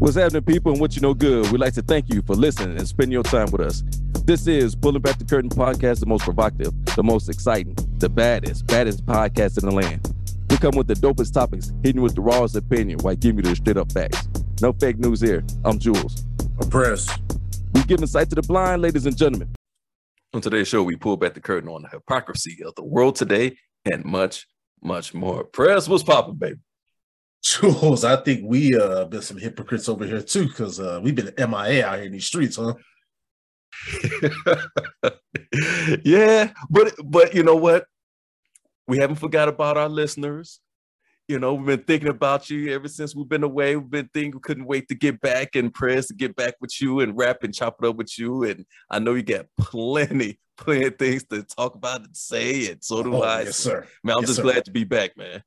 What's happening, people, and what you know good? We'd like to thank you for listening and spending your time with us. This is Pulling Back the Curtain podcast, the most provocative, the most exciting, the baddest, baddest podcast in the land. We come with the dopest topics, hitting with the rawest opinion while giving you the straight up facts. No fake news here. I'm Jules. Press. We give insight to the blind, ladies and gentlemen. On today's show, we pull back the curtain on the hypocrisy of the world today and much, much more. Press, what's popping, baby? Jules, I think we uh been some hypocrites over here too, because uh we've been MIA out here in these streets, huh? yeah, but but you know what? We haven't forgot about our listeners. You know, we've been thinking about you ever since we've been away. We've been thinking we couldn't wait to get back and press to get back with you and rap and chop it up with you. And I know you got plenty, plenty of things to talk about and say, and so do Oh, I. yes, sir. Man, I'm Yes, just sir. glad to be back, man.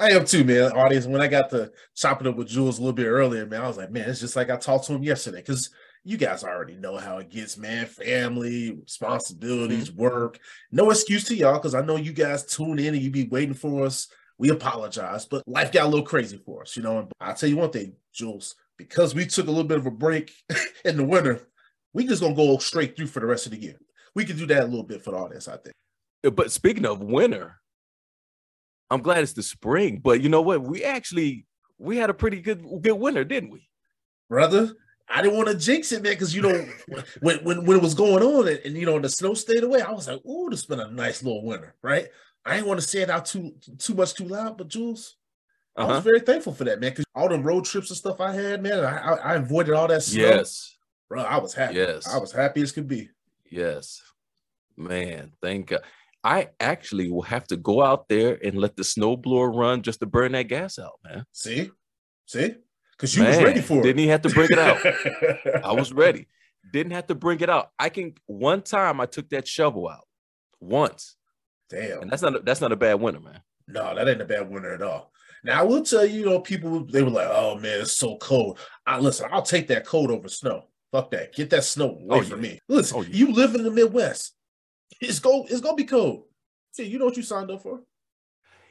I am too, man. Audience, when I got to chopping up with Jules a little bit earlier, man, I was like, man, it's just like I talked to him yesterday. Because you guys already know how it gets, man. Family, responsibilities, Mm-hmm. work. No excuse to y'all, because I know you guys tune in and you be waiting for us. We apologize, but life got a little crazy for us, you know. And I'll tell you one thing, Jules, because we took a little bit of a break in the winter, we just gonna go straight through for the rest of the year. We can do that a little bit for the audience, I think. But speaking of winter, I'm glad it's the spring. But you know what? We actually we had a pretty good good winter, didn't we? brother. I didn't want to jinx it, man, because you know when, when when it was going on and, and, you know the snow stayed away, I was like, "Ooh, this been a nice little winter, right?" I ain't want to say it out too too much too loud, but Jules, I Uh-huh. was very thankful for that, man, because all the road trips and stuff I had, man, I, I, I avoided all that snow. Yes. bro, I was happy. Yes. I was happy as could be. Yes. Man, thank God. I actually will have to go out there and let the snowblower run just to burn that gas out, man. See, see, because you was ready for it. Didn't even have to bring it out. I was ready. Didn't have to bring it out. I can one time I took that shovel out once. Damn. And that's not a, that's not a bad winter, man. No, that ain't a bad winter at all. Now I will tell you, you know, people they were like, "Oh man, it's so cold." I listen, I'll take that cold over snow. Fuck that. Get that snow away Oh, from me. Listen, Oh, yeah. you live in the Midwest. It's go. It's gonna be cold. See, you know what you signed up for.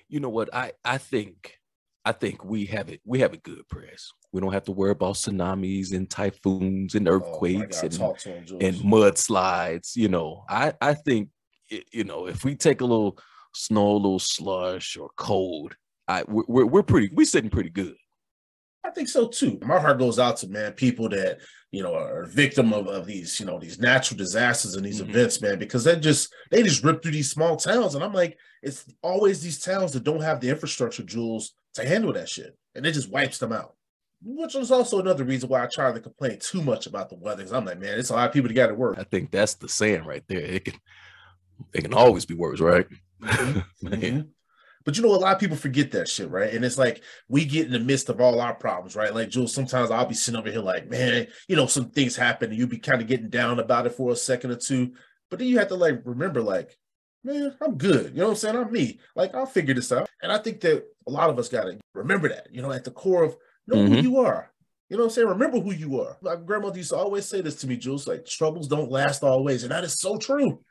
You know what? I I think I think we have it we have a good, press. We don't have to worry about tsunamis and typhoons and Oh, earthquakes gotta and and mudslides. You know, I I think you know if we take a little snow, a little slush or cold, I we're we're, pretty we're sitting pretty good. I think so too. My heart goes out to man, people that you know are victim of, of these, you know, these natural disasters and these Mhm. events, man, because they just they just rip through these small towns. And I'm like, it's always these towns that don't have the infrastructure, Jules to handle that shit. And it just wipes them out. Which is also another reason why I try to complain too much about the weather. Because I'm like, man, it's a lot of people that got to work. I think that's the saying right there. It can it can always be worse, right? Man. But you know, a lot of people forget that shit, right? And it's like we get in the midst of all our problems, right? Like Jules, sometimes I'll be sitting over here like, man, you know, some things happen and you'll be kind of getting down about it for a second or two. But then you have to like remember, like, man, I'm good. You know what I'm saying? I'm me. Like, I'll figure this out. And I think that a lot of us got to remember that, you know, at the core of know who Mhm. you are. You know what I'm saying? Remember who you are. My grandmother used to always say this to me, Jules, like troubles don't last always. And that is so true.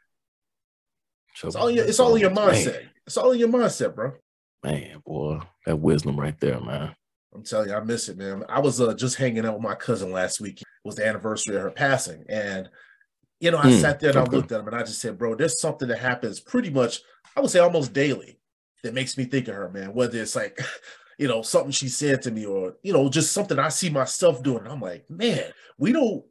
It's all your, it's all in your mindset. It's all in your mindset, bro. Man, boy, that wisdom right there, man. I'm telling you, I miss it, man. I was uh, just hanging out with my cousin last week. It was the anniversary of her passing. And, you know, I Hmm, sat there and okay. I looked at him and I just said, bro, there's something that happens pretty much, I would say almost daily that makes me think of her, man. Whether it's like, you know, something she said to me or, you know, just something I see myself doing. I'm like, man, we don't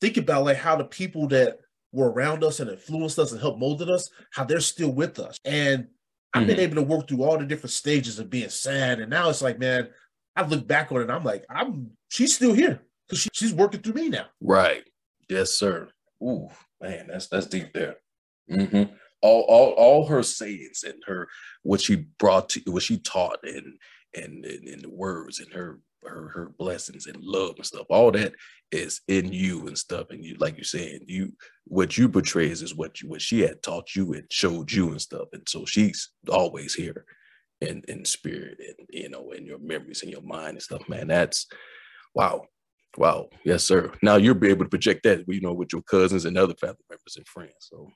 think about like how the people that were around us and influenced us and helped molded us, how they're still with us. And I've been able to work through all the different stages of being sad, and now it's like, man, I look back on it, and I'm like, I'm she's still here because she, she's working through me now. Right. Yes, sir. Ooh, man, that's that's deep there. hmm All, all, all her sayings and her what she brought to what she taught and and and, and the words and her her her blessings and love and stuff. All that is in you and stuff. And you, like you're saying, you what you portray is what you what she had taught you and showed you and stuff. And so she's always here in in spirit and you know in your memories and your mind and stuff. Man, that's wow. Wow. Yes, sir. Now you'll be able to project that, you know, with your cousins and other family members and friends. So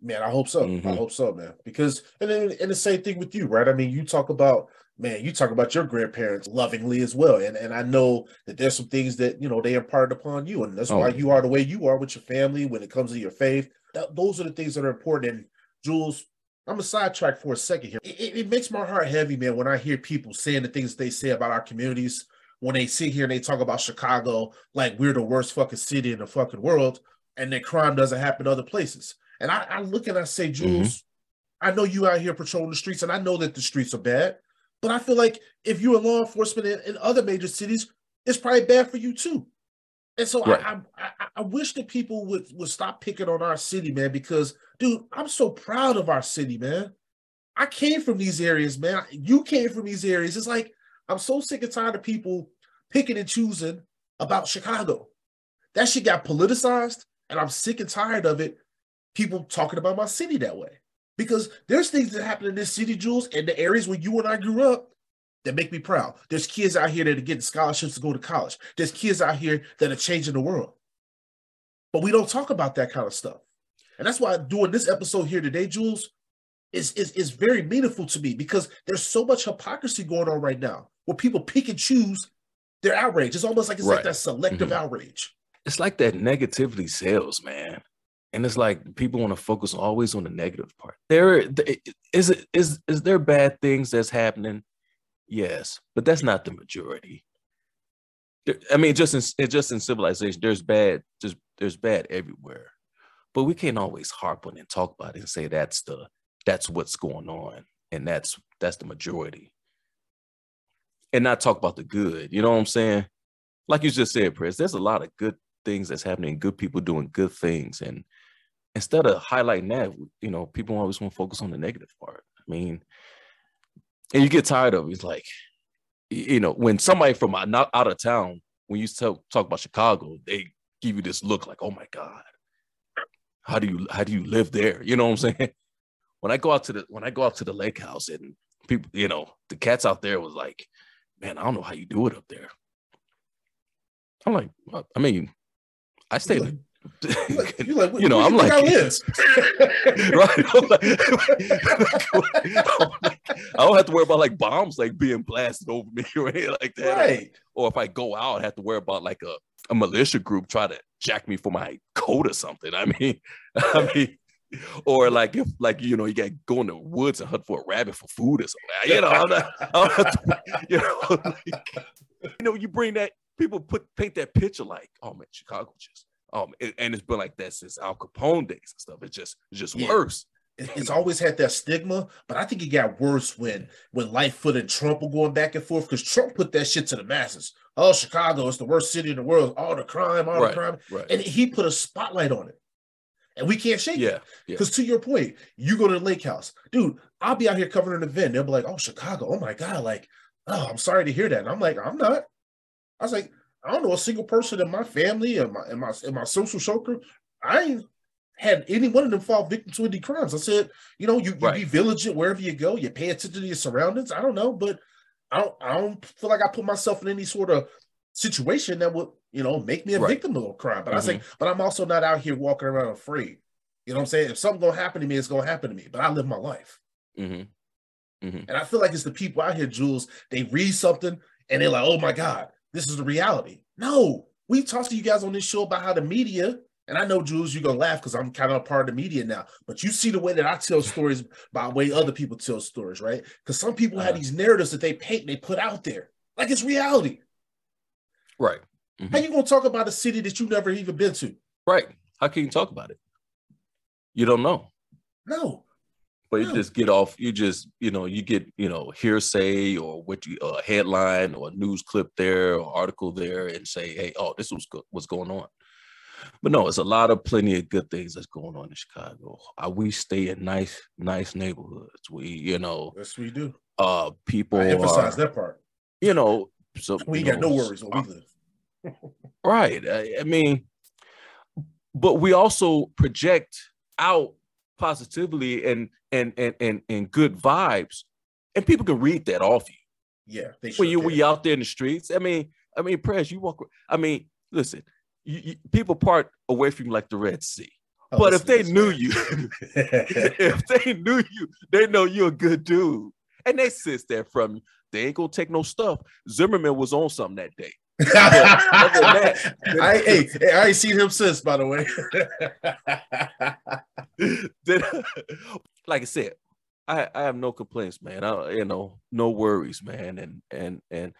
Man, I hope so. I Mhm. hope so, man. Because and then and the same thing with you, right? I mean, you talk about man, you talk about your grandparents lovingly as well, and and I know that there's some things that you know they imparted upon you, and that's Oh. why you are the way you are with your family when it comes to your faith. Those are the things that are important. And Jules, I'm a sidetrack for a second here. It, it- it makes my heart heavy, man, when I hear people saying the things they say about our communities. When they sit here and they talk about Chicago like we're the worst fucking city in the fucking world, and that crime doesn't happen other places. And I, I look and I say, mm-hmm. Jules, I know you out here patrolling the streets, and I know that the streets are bad, but I feel like if you're in law enforcement in, in other major cities, it's probably bad for you too. And so Right. I, I, I I wish that people would would stop picking on our city, man, because dude, I'm so proud of our city, man. I came from these areas, man. You came from these areas. It's like I'm so sick and tired of people picking and choosing about Chicago. That shit got politicized, and I'm sick and tired of it. People talking about my city that way because there's things that happen in this city, Jules, and the areas where you and I grew up that make me proud. There's kids out here that are getting scholarships to go to college. There's kids out here that are changing the world. But we don't talk about that kind of stuff. And that's why doing this episode here today, Jules, is, is, is very meaningful to me because there's so much hypocrisy going on right now where people pick and choose their outrage. It's almost like it's like that selective Mhm. outrage. it's like that negativity sales, man. And it's like people want to focus always on the negative part. There th- is is is there bad things that's happening? Yes, but that's not the majority. I mean, just in just in civilization, there's bad, just there's bad everywhere. But we can't always harp on and talk about it and say that's the that's what's going on and that's that's the majority. And not talk about the good. You know what I'm saying? Like you just said, Chris, there's a lot of good things that's happening, good people doing good things. And instead of highlighting that, you know, people always want to focus on the negative part. I mean, and you get tired of it. It's like, you know, when somebody from out not out of town, when you talk, talk about Chicago, they give you this look like, oh my God, how do you how do you live there? You know what I'm saying? When I go out to the when I go out to the lake house and people, you know, the cats out there was like, man, I don't know how you do it up there. I'm like, I mean, I stay. You like, you like, You know, I'm like- I right? I'm like- I'm I don't have to worry about like bombs like being blasted over me or anything like that. right. Or if I go out, I have to worry about like a, a militia group try to jack me for my coat or something. I mean, I mean, or like if like you know you got to go in the woods and hunt for a rabbit for food or something. You know, I'm not, I don't you know, like, you know, you bring that people put paint that picture like, oh man, Chicago just. Um, and, and it's been like that since Al Capone days and stuff. It's just, it's just Yeah. worse. It's always had that stigma, but I think it got worse when when Lightfoot and Trump were going back and forth because Trump put that shit to the masses. Oh, Chicago is the worst city in the world. All the crime, all Right. the crime, Right. and he put a spotlight on it, and we can't shake it. yeah. Yeah. Because to your point, you go to the lake house, dude. I'll be out here covering an event. They'll be like, "Oh, Chicago. Oh my god!" Like, oh, I'm sorry to hear that. And I'm like, I'm not. I was like, I don't know a single person in my family and my in my in my social circle. I ain't had any one of them fall victim to any crimes. I said, you know, you, you be Right. vigilant wherever you go. You pay attention to your surroundings. I don't know, but I don't. I don't feel like I put myself in any sort of situation that would, you know, make me a Right. victim of a crime. But I was like, but I'm also not out here walking around afraid. You know what I'm saying? If something gonna happen to me, it's gonna happen to me. But I live my life. hmm And I feel like it's the people out here, Jules, they read something and they're like, oh my God, this is the reality. No, we talked to you guys on this show about how the media, and I know, Jules, you're gonna laugh because I'm kind of a part of the media now, but you see the way that I tell stories by the way other people tell stories, right? Because some people have Uh-huh. these narratives that they paint and they put out there. Like it's reality. Right. How you gonna talk about a city that you never even been to? Right. How can you talk about it? You don't know. No. But you just get off. You just you know you get you know hearsay or what you a headline or a news clip there or article there and say, hey, oh, this was go- what's going on. But no, it's a lot of plenty of good things that's going on in Chicago. Uh, we stay in nice, nice neighborhoods. We, you know, Yes, we do. uh, people I emphasize are, that part. you know, so We got no worries where we live. Right. I, I mean, but we also project out positively and and and and and good vibes, and people can read that off you Yeah, they when you when you out there in the streets. I mean, I mean, press you walk. I mean, listen, you, you, people part away from you like the Red Sea. Oh, but if they knew this, you, if they knew you, they know you're a good dude, and they sense that from you. They ain't gonna take no stuff. Zimmerman was on something that day. that- I, hey, hey, I ain't seen him since, by the way. then, like I said, I, I have no complaints, man. I, you know, no worries, man. And and and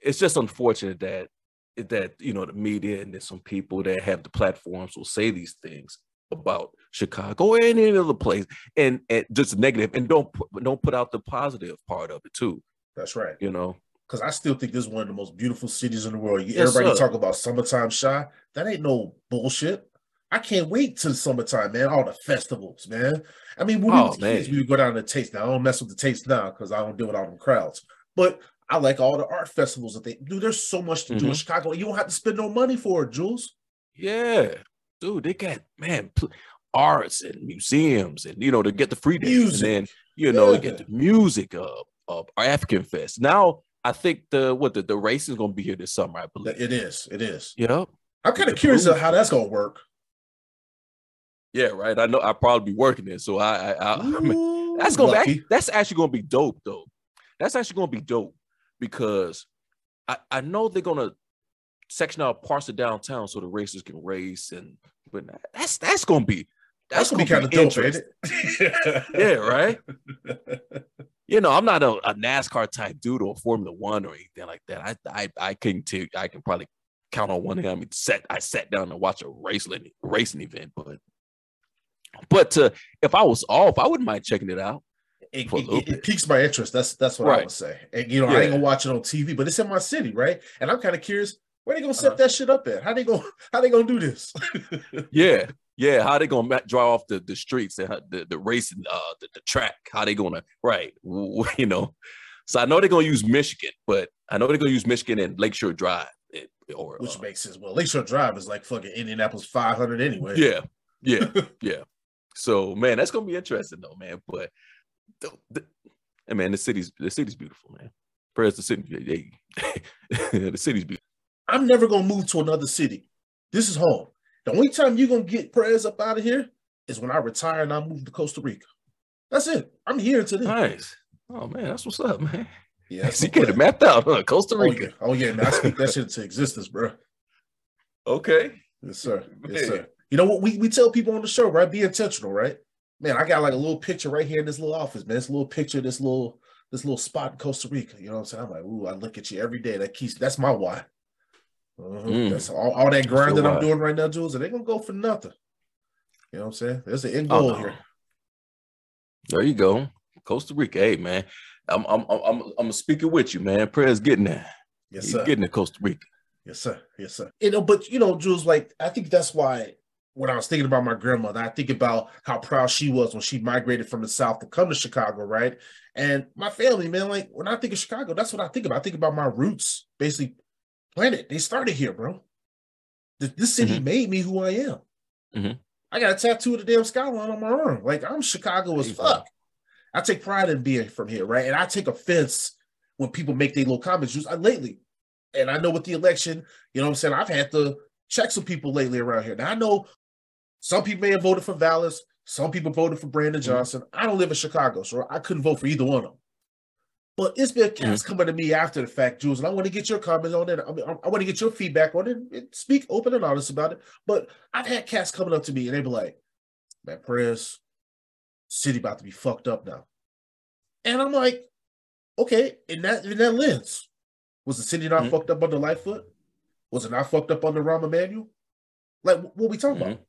it's just unfortunate that that you know the media and there's some people that have the platforms will say these things about Chicago or any other place, and and just negative, and don't put, don't put out the positive part of it too. That's right. You know, Because I still think this is one of the most beautiful cities in the world. You- Yes, Everybody sir. talk about summertime Chi. That ain't no bullshit. I can't wait till summertime, man. All the festivals, man. I mean, when we Oh, was kids, we would go down to taste. Now I don't mess with the taste now because I don't deal with all them crowds. But I like all the art festivals that they do. There's so much to do in Mhm. Chicago. You don't have to spend no money for it, Jules. yeah, dude, they got man pl- arts and museums, and you know to get the free days, Music. and then you know Yeah. get the music of of African Fest. Now I think the what the, the race is gonna be here this summer, I believe. It is. It is. Yep. I'm kind of curious how that's gonna work. Yeah, right. I know I'll probably be working it. So I, I, I I mean, that's gonna lucky. be that's actually gonna be dope though. That's actually gonna be dope because I, I know they're gonna section out parts of downtown so the racers can race and but that's that's gonna be That's, that's, gonna be kind of dope, interesting. Yeah, right. You know, I'm not a, a NASCAR type dude or Formula One or anything like that. I I I can t- I can probably count on one hand. I mean, set I sat down and watch a racing racing event, but but uh, if I was off, I wouldn't mind checking it out. it, it- it- piques my interest. That's that's what I Right. would say. And you know, I ain't gonna watch it on TV, but it's in my city, right? And I'm kind of curious where they gonna set Uh-huh. that shit up at. How they gonna how they gonna do this? Yeah, yeah. How they gonna draw off the, the streets and the the racing uh the, the track? How they gonna right? You know. So I know they're gonna use Michigan, but I know they're gonna use Michigan and Lakeshore Drive, or Which uh, makes sense. Well, Lakeshore Drive is like fucking Indianapolis 500 anyway. Yeah, yeah, yeah. So man, that's gonna be interesting though, man. But the, the, and man, the city's the city's beautiful, man. Press the city, they- the city's beautiful. I'm never gonna move to another city. This is home. The only time you're gonna get Press up out of here is when I retire and I move to Costa Rica. That's it. I'm here today. Nice. Oh man, that's what's up, man. Yeah, so you get it mapped out, huh? Costa Oh Rica. yeah. oh yeah, man. I speak that shit into existence, bro. Okay. Yes, sir. Yes, sir. You know what we, we tell people on the show, right? Be intentional, right? Man, I got like a little picture right here in this little office, man. This little picture, this little this little spot in Costa Rica. You know what I'm saying? I'm like, ooh, I look at you every day. That keeps that's my why. Mhm. Mm. That's all, all that grind that I'm doing right now, Jules. Ain't gonna go for nothing. You know what I'm saying? There's an end Oh, goal no. here. There you go. Costa Rica. Hey man. I'm I'm I'm I'm, I'm speaking with you, man. Press getting there. Yes, He's sir. getting to Costa Rica. Yes, sir. Yes, sir. You know, but you know, Jules, like I think that's why when I was thinking about my grandmother, I think about how proud she was when she migrated from the South to come to Chicago, right? And my family, man, like when I think of Chicago, that's what I think about. I think about my roots, basically planet. They started here, bro. Th- This city made me who I am. Mhm. I got a tattoo of the damn skyline on my arm. Like I'm Chicago as fuck. I take pride in being from here, right? And I take offense when people make their little comments. Just I, lately, and I know with the election, you know what I'm saying? I've had to check some people lately around here. Now I know some people may have voted for Vallas, some people voted for Brandon Mhm. Johnson. I don't live in Chicago, so I couldn't vote for either one of them. But it's been cats coming to me after the fact, Jules, and I want to get your comments on it. I, mean, I, want to get your feedback on it and speak open and honest about it. But I've had cats coming up to me and they be like, man, Press, city about to be fucked up now. And I'm like, okay, in that in that lens, was the city not Mhm. fucked up under Lightfoot? Was it not fucked up under Rahm Emanuel? Like, what we talking about?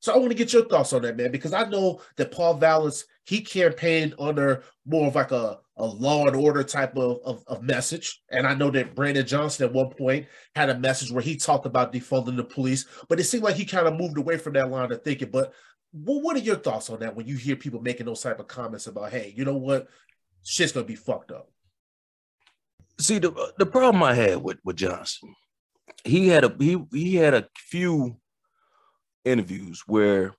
So I want to get your thoughts on that, man, because I know that Paul Vallas he campaigned under more of like a, a law and order type of, of, of, message. And I know that Brandon Johnson at one point had a message where he talked about defunding the police, but it seemed like he kind of moved away from that line of thinking. But well, what are your thoughts on that when you hear people making those type of comments about, hey, you know what, shit's gonna be fucked up? See, the the problem I had with with Johnson, he had a he he had a few interviews where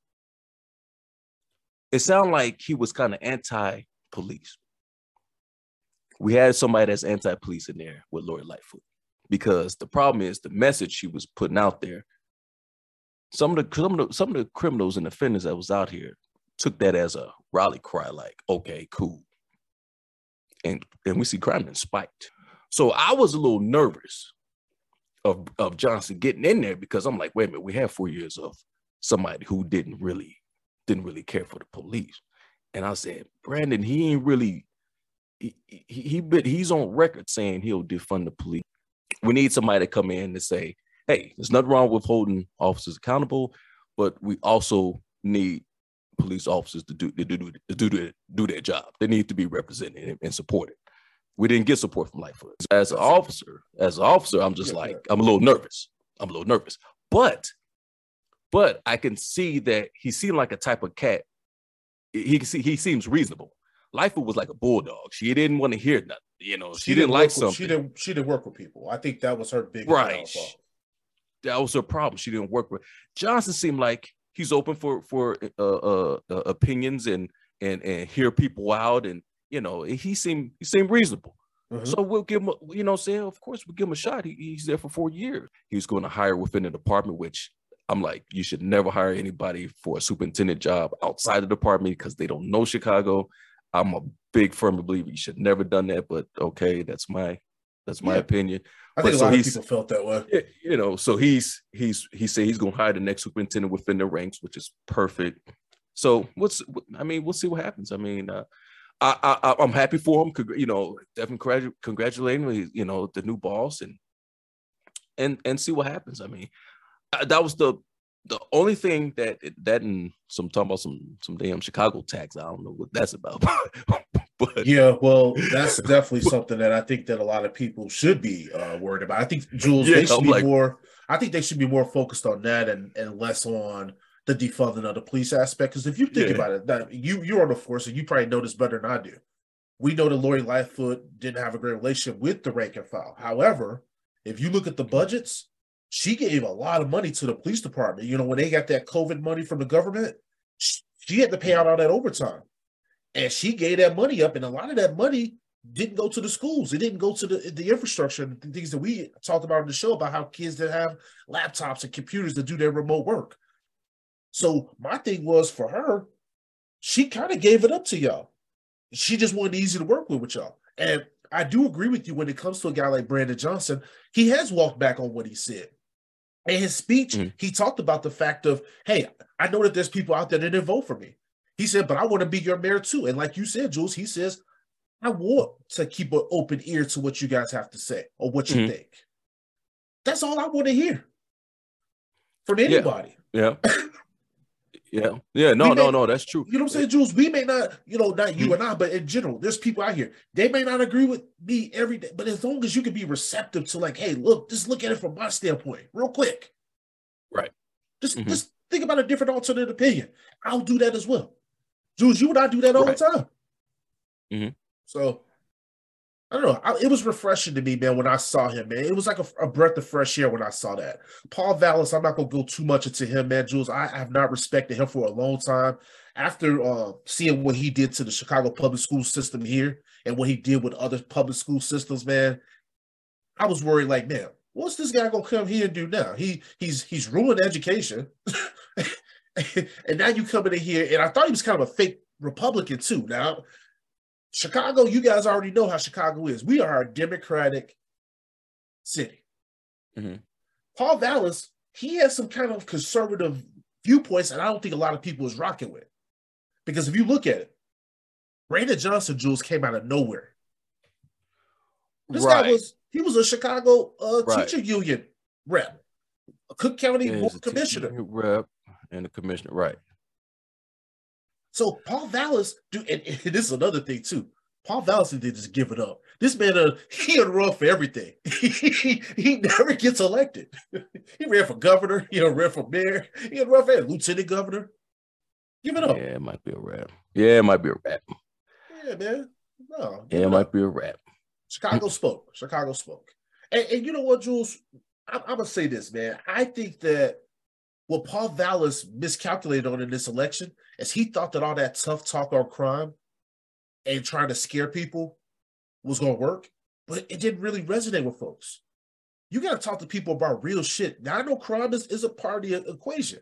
it sounded like he was kind of anti-police. We had somebody that's anti-police in there with Lori Lightfoot because the problem is the message she was putting out there. Some of the some of the, some of the criminals and offenders that was out here took that as a rally cry, like, okay, cool. And and we see crime been spiked. So I was a little nervous of, of Johnson getting in there because I'm like, wait a minute, we have four years of somebody who didn't really didn't really care for the police. And I said, Brandon, he ain't really he he, he but he's on record saying he'll defund the police. We need somebody to come in and say, hey, there's nothing wrong with holding officers accountable, but we also need police officers to do to do to do, to do their job. They need to be represented and supported. We didn't get support from Lightfoot. As an officer, as an officer, I'm just like, I'm a little nervous. I'm a little nervous. But but I can see that he seemed like a type of cat. He see he seems reasonable. Lightfoot was like a bulldog. She didn't want to hear nothing. You know, she, she didn't, didn't like something. she didn't. She didn't work with people. I think that was her big right. That was her problem. She didn't work with Johnson. Seemed like he's open for for uh, uh, uh, opinions and and and hear people out. And you know, he seemed he seemed reasonable. Mm-hmm. So we'll give him, a, you know, say of course we'll give him a shot. He, he's there for four years. He's going to hire within the department, which I'm like, you should never hire anybody for a superintendent job outside the department because they don't know Chicago. I'm a big firm believer you should never done that, but okay, that's my that's my yeah. opinion. I think but a so lot of people felt that way. You know, so he's he's he said he's gonna hire the next superintendent within the ranks, which is perfect. So what's I mean, we'll see what happens. I mean, uh, I, I I'm happy for him. You know, definitely congratulating you know the new boss and and and see what happens. I mean, that was the the only thing that that and some talking about some some damn Chicago tax. I don't know what that's about. but yeah, well, that's definitely something that I think that a lot of people should be uh, worried about. I think Jules, yeah, they should I'm be like, more. I think they should be more focused on that and and less on the defunding of the police aspect. Because if you think yeah. about it, that you you're on the force and you probably know this better than I do. We know that Lori Lightfoot didn't have a great relationship with the rank and file. However, if you look at the budgets, she gave a lot of money to the police department. You know, when they got that COVID money from the government, she had to pay out all that overtime. And she gave that money up, and a lot of that money didn't go to the schools. It didn't go to the, the infrastructure and the things that we talked about in the show about how kids that have laptops and computers to do their remote work. So my thing was for her, she kind of gave it up to y'all. She just wanted easy to work with with y'all. And I do agree with you when it comes to a guy like Brandon Johnson. He has walked back on what he said. In his speech, mm-hmm. he talked about the fact of, hey, I know that there's people out there that didn't vote for me. He said, but I want to be your mayor too. And like you said, Jules, he says, I want to keep an open ear to what you guys have to say or what you mm-hmm. think. That's all I want to hear from anybody. Yeah. yeah. Yeah, yeah, no, may, no, no, that's true. You know what I'm saying, Jules? We may not, you know, not you mm-hmm. and I, but in general, there's people out here. They may not agree with me every day, but as long as you can be receptive to, like, hey, look, just look at it from my standpoint, real quick. Right. Just, mm-hmm. just think about a different alternate opinion. I'll do that as well. Jules, you and I do that all right. the time. Mm-hmm. So I don't know. I, it was refreshing to me, man, when I saw him, man. It was like a, a, breath of fresh air when I saw that. Paul Vallas, I'm not going to go too much into him, man. Jules, I, I have not respected him for a long time. After uh, seeing what he did to the Chicago public school system here and what he did with other public school systems, man, I was worried, like, man, what's this guy going to come here and do now? He he's he's ruined education. and now you coming in here, and I thought he was kind of a fake Republican too. Now, Chicago, you guys already know how Chicago is. We are a democratic city. Mm-hmm. Paul Vallas, he has some kind of conservative viewpoints, and I don't think a lot of people is rocking with. Because if you look at it, Brandon Johnson Jules came out of nowhere. This right. guy was he was a Chicago uh, right. teacher union rep, a Cook County board commissioner. Rep. and the commissioner, right? So Paul Vallas, dude, and, and this is another thing too. Paul Vallas did just give it up. This man, uh, he on run for everything. he, he never gets elected. he ran for governor. He ran for mayor. He run for lieutenant governor. Give it up. Yeah, it might be a rap. Yeah, it might be a rap. Yeah, man. No. Yeah, it, it might be a rap. Chicago spoke. Chicago spoke. And, and you know what, Jules? I'm, I'm, gonna say this, man. I think that what Paul Vallas miscalculated on in this election is he thought that all that tough talk on crime and trying to scare people was gonna work, but it didn't really resonate with folks. You got to talk to people about real shit. Now I know crime is, is a part of the equation,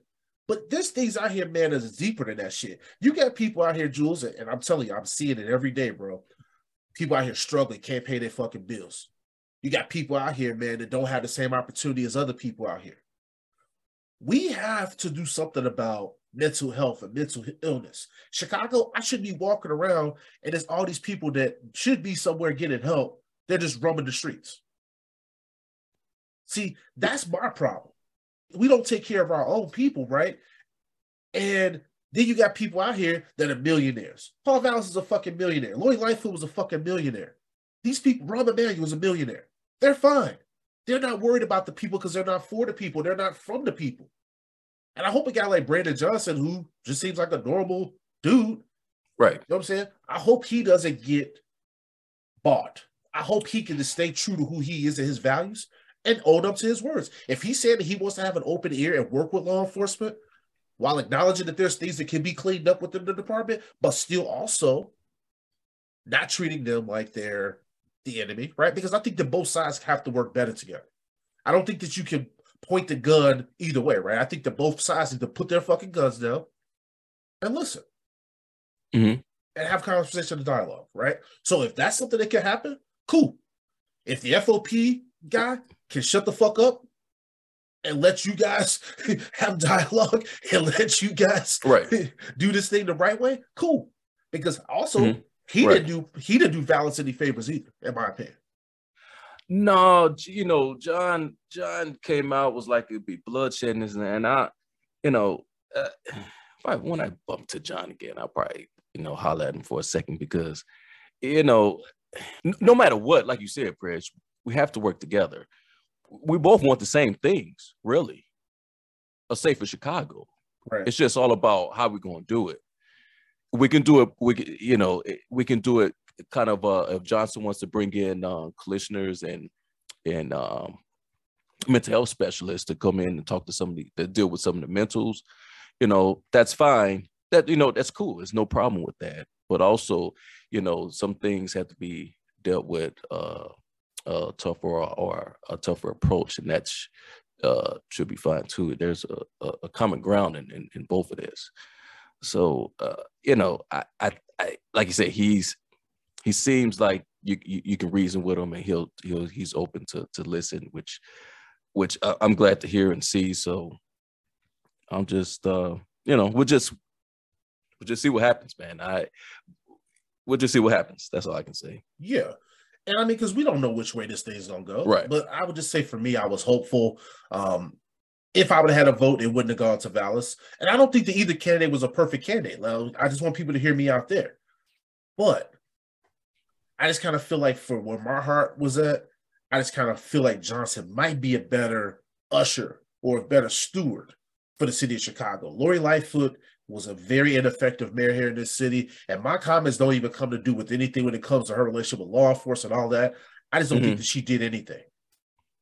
but this things out here, man, is deeper than that shit. You got people out here, Jules, and I'm telling you, I'm seeing it every day, bro. People out here struggling, can't pay their fucking bills. You got people out here, man, that don't have the same opportunity as other people out here. We have to do something about mental health and mental illness. Chicago, I should be walking around and there's all these people that should be somewhere getting help. They're just roaming the streets. See, that's my problem. We don't take care of our own people, right? And then you got people out here that are millionaires. Paul Vallas is a fucking millionaire. Lori Lightfoot was a fucking millionaire. These people, Rahm Emanuel was a millionaire. They're fine. They're not worried about the people because they're not for the people. They're not from the people. And I hope a guy like Brandon Johnson, who just seems like a normal dude, right? You know what I'm saying? I hope he doesn't get bought. I hope he can just stay true to who he is and his values and own up to his words. If he said that he wants to have an open ear and work with law enforcement while acknowledging that there's things that can be cleaned up within the department, but still also not treating them like they're the enemy, right? Because I think that both sides have to work better together. I don't think that you can point the gun either way, right? I think that both sides need to put their fucking guns down and listen mm-hmm. and have conversation and dialogue, right? So if that's something that can happen, cool. If the FOP guy can shut the fuck up and let you guys have dialogue and let you guys right. do this thing the right way, cool. Because also mm-hmm. He right. didn't do he didn't do Vallas any favors either, in my opinion. No, you know, John John came out was like it'd be bloodshed and I, you know, uh, when I bump to John again, I'll probably you know holler at him for a second because, you know, no matter what, like you said, Pres, we have to work together. We both want the same things, really. A safer Chicago. Right. It's just all about how we're going to do it. We can do it. We you know we can do it kind of uh, if Johnson wants to bring in uh, commissioners and and um, mental health specialists to come in and talk to somebody that deal with some of the mentals, you know, that's fine. That you know, that's cool. There's no problem with that. But also, you know, some things have to be dealt with uh, uh tougher or, or a tougher approach, and that's uh, should be fine too. There's a, a common ground in, in, in both of this. So uh, you know, I, I, I like you said, he's he seems like you, you, you can reason with him and he'll he'll he's open to to listen, which which uh, I'm glad to hear and see. So I'm just uh you know we'll just we'll just see what happens, man. I we'll just see what happens. That's all I can say. Yeah. And I mean, because we don't know which way this thing's gonna go. Right. But I would just say for me, I was hopeful. Um, if I would have had a vote, it wouldn't have gone to Vallas. And I don't think that either candidate was a perfect candidate. I just want people to hear me out there. But I just kind of feel like for where my heart was at, I just kind of feel like Johnson might be a better usher or a better steward for the city of Chicago. Lori Lightfoot was a very ineffective mayor here in this city, and my comments don't even come to do with anything when it comes to her relationship with law enforcement and all that. I just don't mm-hmm. think that she did anything.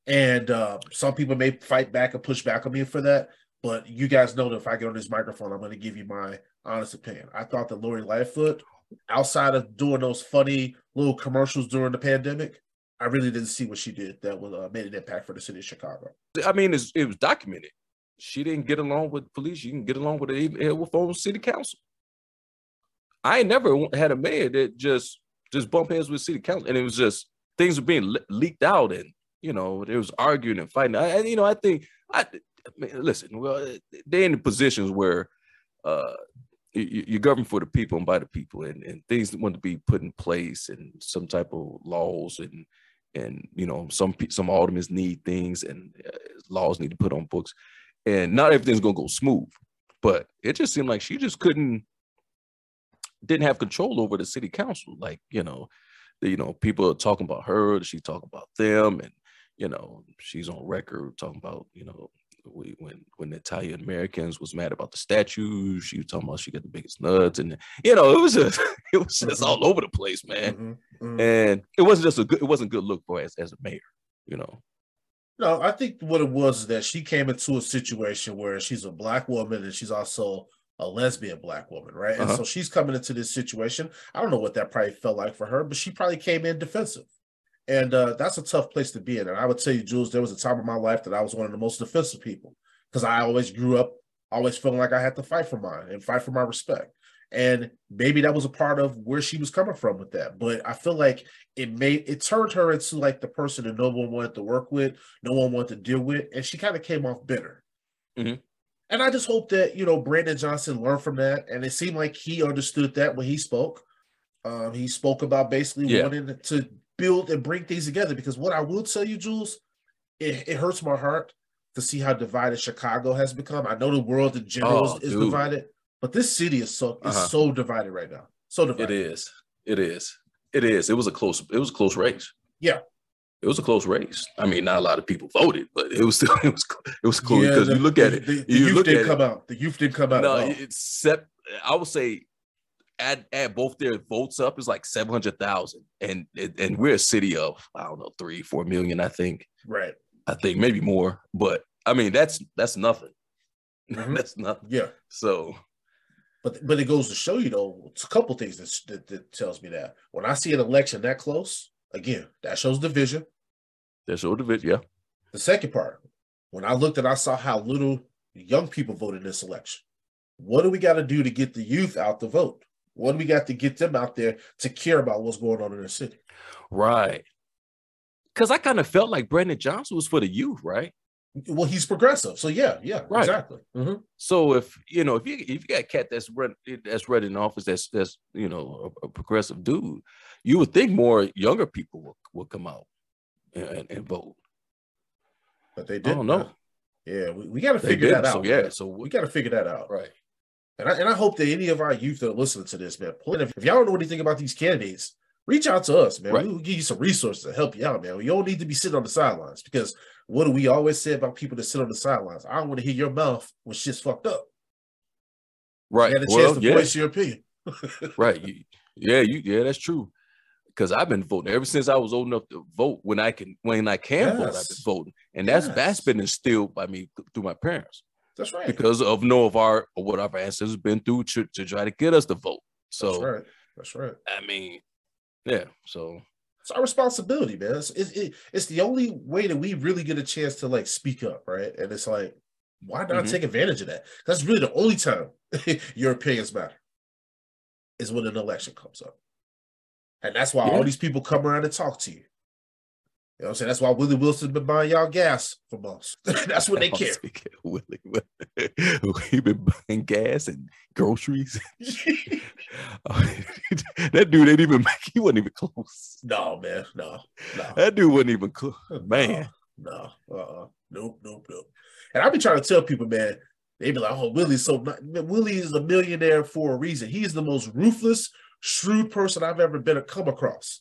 And uh, some people may fight back and push back on me for that, but you guys know that if I get on this microphone, I'm going to give you my honest opinion. I thought that Lori Lightfoot outside of doing those funny little commercials during the pandemic, I really didn't see what she did that was uh, made an impact for the city of Chicago. I mean, it was documented. She didn't get along with police. She didn't get along with the with own city council. I ain't never had a mayor that just just bump heads with city council, and it was just things were being le- leaked out, and you know there was arguing and fighting. I, you know, I think I, I mean, listen. Well, they're in the positions where uh, you, you govern for the people and by the people, and, and things want to be put in place, and some type of laws, and and you know some some aldermen need things, and uh, laws need to put on books, and not everything's gonna go smooth. but it just seemed like she just couldn't didn't have control over the city council. Like, you know, you know, people are talking about her, she talking about them, and you know, she's on record talking about, you know, we, when when the Italian Americans was mad about the statues, she was talking about she got the biggest nuts, and you know, it was just it was just Mhm. all over the place, man. Mhm, mhm. And it wasn't just a good, it wasn't good look for as, as a mayor, you know. No, I think what it was is that she came into a situation where she's a black woman and she's also a lesbian black woman, right? And Uh-huh. so she's coming into this situation. I don't know what that probably felt like for her, but she probably came in defensive. And uh, that's a tough place to be in. And I would tell you, Jules, there was a time in my life that I was one of the most defensive people because I always grew up always feeling like I had to fight for mine and fight for my respect. And maybe that was a part of where she was coming from with that. But I feel like it made it turned her into like the person that no one wanted to work with, no one wanted to deal with, and she kind of came off bitter. Mhm. And I just hope that you know Brandon Johnson learned from that, and it seemed like he understood that when he spoke. Um, he spoke about basically Yeah. wanting to build and bring things together. Because what I will tell you, Jules, it, it hurts my heart to see how divided Chicago has become. I know the world in general Oh, is, dude. divided, but this city is so is Uh-huh. so divided right now. So It divided. is. It is. It is. It was a close. It was a close race. Yeah. It was a close race. I mean, not a lot of people voted, but it was still. It was. It was close Yeah, because you look at the- it. The, the you youth look didn't come it. out. The youth didn't come out. No, at all. it's sep- I would say add add both their votes up is like seven hundred thousand, and and we're a city of I don't know three four million. I think. right. I think maybe more, but I mean that's that's nothing. Mhm. that's nothing. Yeah. So But but it goes to show you though, it's a couple things that, that that tells me that when I see an election that close, again, that shows division. there's your division. Yeah. The second part, when I looked and I saw how little young people voted in this election, what do we got to do to get the youth out to vote? What do we got to get them out there to care about what's going on in the city? Right. Because I kind of felt like Brandon Johnson was for the youth, right? Well, he's progressive, so yeah, yeah, Right. exactly. Mhm. So if you know if you if you got a cat that's run that's running in office that's that's you know a, a progressive dude, you would think more younger people will, will come out and, and, vote. But they didn't. don't know. huh? Yeah, we, we got to figure that out. So yeah, so we we, got to figure that out. right. And I, and I hope that any of our youth that are listening to this, man, if, if y'all don't know anything about these candidates, reach out to us, man. Right. We will give you some resources to help you out, man. You don't need to be sitting on the sidelines because what do we always say about people that sit on the sidelines? I don't want to hear your mouth when shit's fucked up. Right. You had a chance to yeah. voice your opinion. right. Yeah, you yeah, that's true. Because I've been voting ever since I was old enough to vote. When I can when I can vote, I've been voting. And that's Yes. that's been instilled by me through my parents That's right. because of know of our or what our ancestors been through to, to try to get us to vote. So That's right. That's right. I mean, yeah. So It's our responsibility, man. It's, it's, it- it's the only way that we really get a chance to like speak up, right? And it's like, why not Mhm. take advantage of that? That's really the only time your opinions matter is when an election comes up. And that's why Yeah. all these people come around and talk to you. You know what I'm saying? That's why Willie Wilson has been buying y'all gas from us. that's what they care. of Willie, he been buying gas and groceries. that dude ain't even make, he wasn't even close. no, man. No, no. That dude wasn't even close. Man. No, uh-uh. Nope, nope, nope. And I be trying to tell people, man, they be like, oh, Willie's so man, Willie is a millionaire for a reason. He's the most ruthless, shrewd person I've ever been to come across.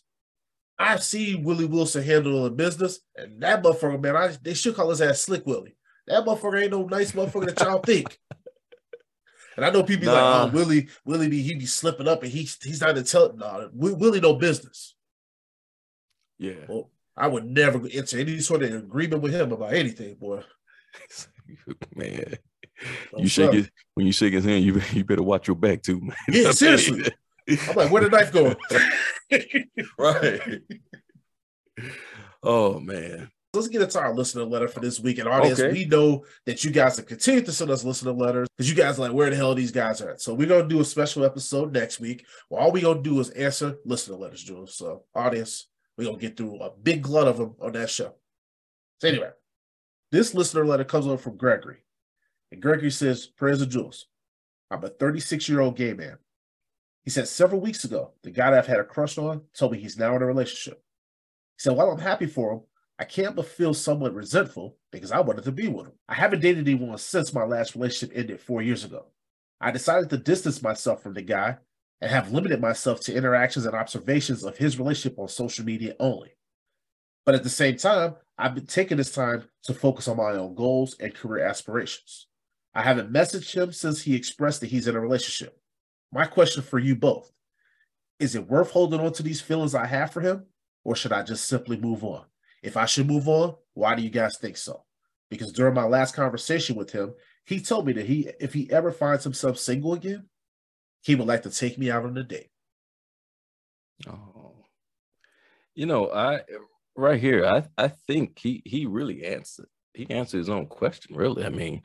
I've seen Willie Wilson handle a business, and that motherfucker, man, I, they should call his ass Slick Willie. That motherfucker ain't no nice motherfucker that y'all think. And I know people be like, oh, Willie, Willie be he be slipping up and he, he's not to tell no, Wi- Willie no business. Yeah. Well, I would never enter any sort of agreement with him about anything, boy. Man. You shake it when you shake his hand, you you better watch your back too, man. Yeah, seriously. I'm like, where the knife go? right. Oh man. Let's get into our listener letter for this week. And audience, Okay. we know that you guys have continued to send us listener letters because you guys are like, where the hell are these guys are at? So we're gonna do a special episode next week. Well, all we're gonna do is answer listener letters, Jules. So audience, we're gonna get through a big glut of them on that show. So anyway, this listener letter comes over from Gregory. And Gregory says, Press of Jules. I'm a 36 year old gay man. He said several weeks ago, the guy that I've had a crush on told me he's now in a relationship. He said, While I'm happy for him, I can't but feel somewhat resentful because I wanted to be with him. I haven't dated anyone since my last relationship ended four years ago. I decided to distance myself from the guy and have limited myself to interactions and observations of his relationship on social media only. But at the same time, I've been taking this time to focus on my own goals and career aspirations. I haven't messaged him since he expressed that he's in a relationship. My question for you both is it worth holding on to these feelings I have for him, or should I just simply move on? If I should move on, why do you guys think so? Because during my last conversation with him, he told me that he, if he ever finds himself single again, he would like to take me out on a date. Oh, you know, I right here, I I think he he really answered. He answered his own question. Really, I mean,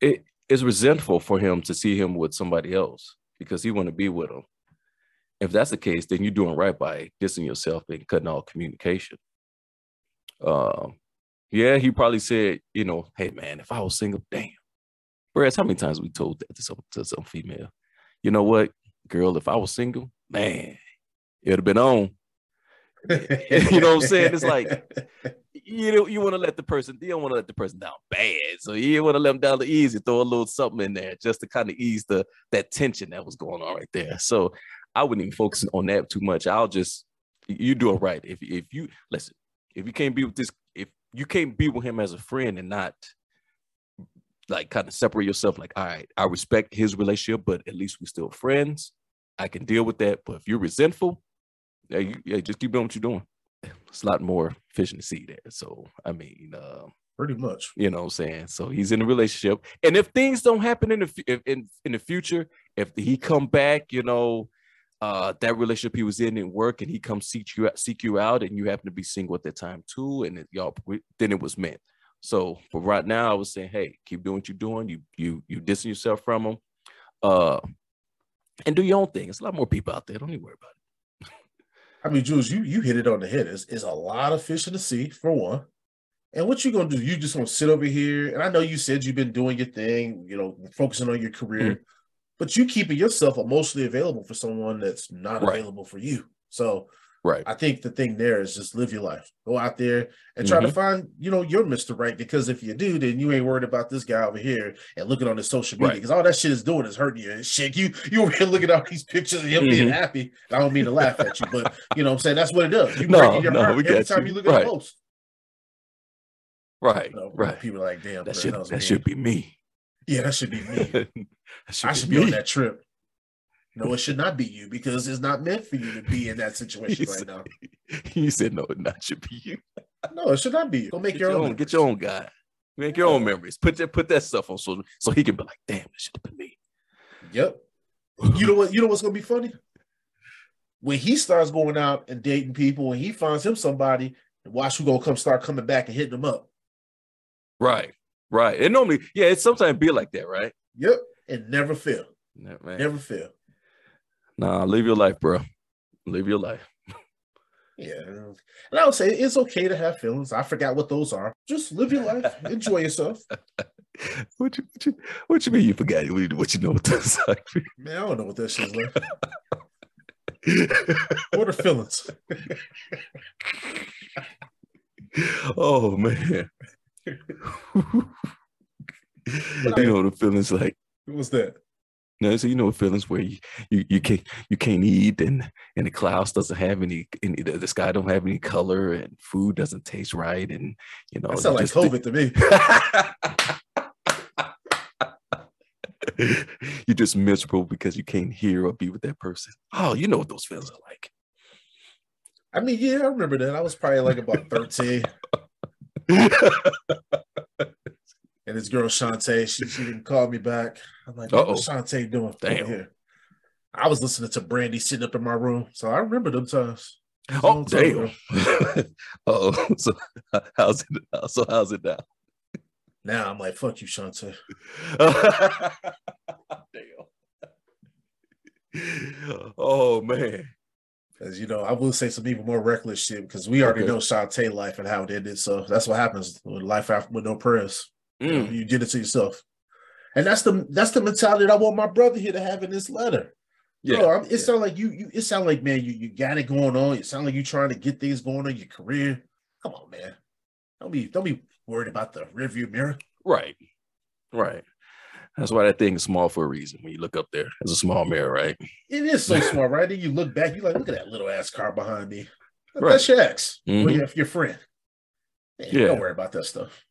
it is resentful for him to see him with somebody else because he want to be with him. If that's the case, then you're doing right by dissing yourself and cutting all communication. Um, yeah, he probably said, you know, hey man, if I was single, damn. Whereas how many times we told that to some to some female? You know what, girl, if I was single, man, it'd have been on. you know what I'm saying? It's like you know, you want to let the person, you don't want to let the person down bad. So you want to let them down the easy, throw a little something in there just to kind of ease the that tension that was going on right there. So I wouldn't even focus on that too much. I'll just you do it right. If if you listen, if you can't be with this, if you can't be with him as a friend and not like kind of separate yourself, like, all right, I respect his relationship, but at least we're still friends. I can deal with that. But if you're resentful, yeah, you, yeah, just keep doing what you're doing. It's a lot more fish in the sea there. So I mean, uh, pretty much. You know what I'm saying? So he's in a relationship. And if things don't happen in the in in the future, if he come back, you know, uh, that relationship he was in didn't work and he comes seek you seek you out and you happen to be single at that time too, and it, y'all then it was meant. So, but right now I was saying, hey, keep doing what you're doing. You you you distance yourself from him, uh, and do your own thing. There's a lot more people out there. Don't even worry about it. I mean, Jules, you you hit it on the head. It's, it's a lot of fish in the sea for one. And what you gonna do? You just gonna sit over here? And I know you said you've been doing your thing, you know, focusing on your career, mm-hmm. but you keeping yourself emotionally available for someone that's not right. available for you. So Right. I think the thing there is just live your life. Go out there and try mm-hmm. to find, you know, your Mr. Right. Because if you do, then you ain't worried about this guy over here and looking on his social media. Because right. all that shit is doing is hurting you and shit. You you over here looking at all these pictures of him mm-hmm. being happy. I don't mean to laugh at you, but you know what I'm saying? That's what it does. You no, your no, heart every time you. look at right. the post. Right. You know, right. People are like, damn, that should that should be me. Yeah, that should be me. should I should be, be on that trip. No, it should not be you because it's not meant for you to be in that situation right said, now. You said no, it not should be you. no, it should not be you. Go make get your, your own. own get your own guy. Make your own memories. Put that put that stuff on social so he can be like, damn, it should have been me. Yep. You know what? You know what's gonna be funny? When he starts going out and dating people, and he finds him somebody, watch who gonna come start coming back and hitting him up. Right, right. And normally, yeah, it sometimes be like that, right? Yep. And never fail. Yeah, never fail. Nah, live your life, bro. Live your life. Yeah. And I would say it's okay to have feelings. I forgot what those are. Just live your life. Enjoy yourself. What you, what you what you mean you forgot it? What you know what those are? Man, I don't know what that shit's like. what are feelings? oh man. you know what the feelings like. What's that? No, so you know feelings where you, you, you can't you can't eat and and the clouds doesn't have any, any the, the sky don't have any color and food doesn't taste right and you know that sounds like COVID to me. you're just miserable because you can't hear or be with that person. Oh, you know what those feelings are like. I mean, yeah, I remember that. I was probably like about 13. and this girl Shantae, she, she didn't call me back. I'm like, what's Shantae doing Damn. here? I was listening to Brandy sitting up in my room, so I remember them times. Oh damn! oh, so how's it? So how's it now? Now I'm like, fuck you, Shantae. damn. Oh man. As you know, I will say some even more reckless shit because we already okay. know Shantae life and how it ended. So that's what happens with life after with no prayers. Mm. You, did it to yourself. And that's the that's the mentality that I want my brother here to have in this letter. Yeah, Bro, I'm- it yeah. sound like you, you. It sound like man, you you got it going on. It sound like you trying to get things going on in your career. Come on, man. Don't be don't be worried about the rearview mirror. right, right. That's why that thing is small for a reason. When you look up there, it's a small mirror, right? It is so small, right? Then you look back, you like, look at that little ass car behind me. Right. That's your ex. Mhm. Your, your friend. Man, Yeah. Don't worry about that stuff.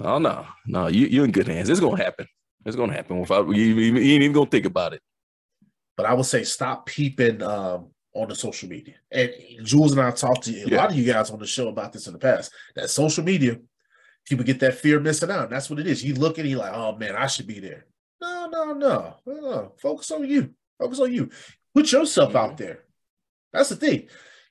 Oh no, no, you you're in good hands. It's gonna happen. It's gonna happen without you, you, you ain't even gonna think about it. But I would say stop peeping um, on the social media. And Jules and I talked to a Yeah. lot of you guys on the show about this in the past. That social media, people get that fear of missing out. And that's what it is. You look at it, you're like, oh man, I should be there. No, no, no, no. Focus on you. Focus on you. Put yourself out there. That's the thing.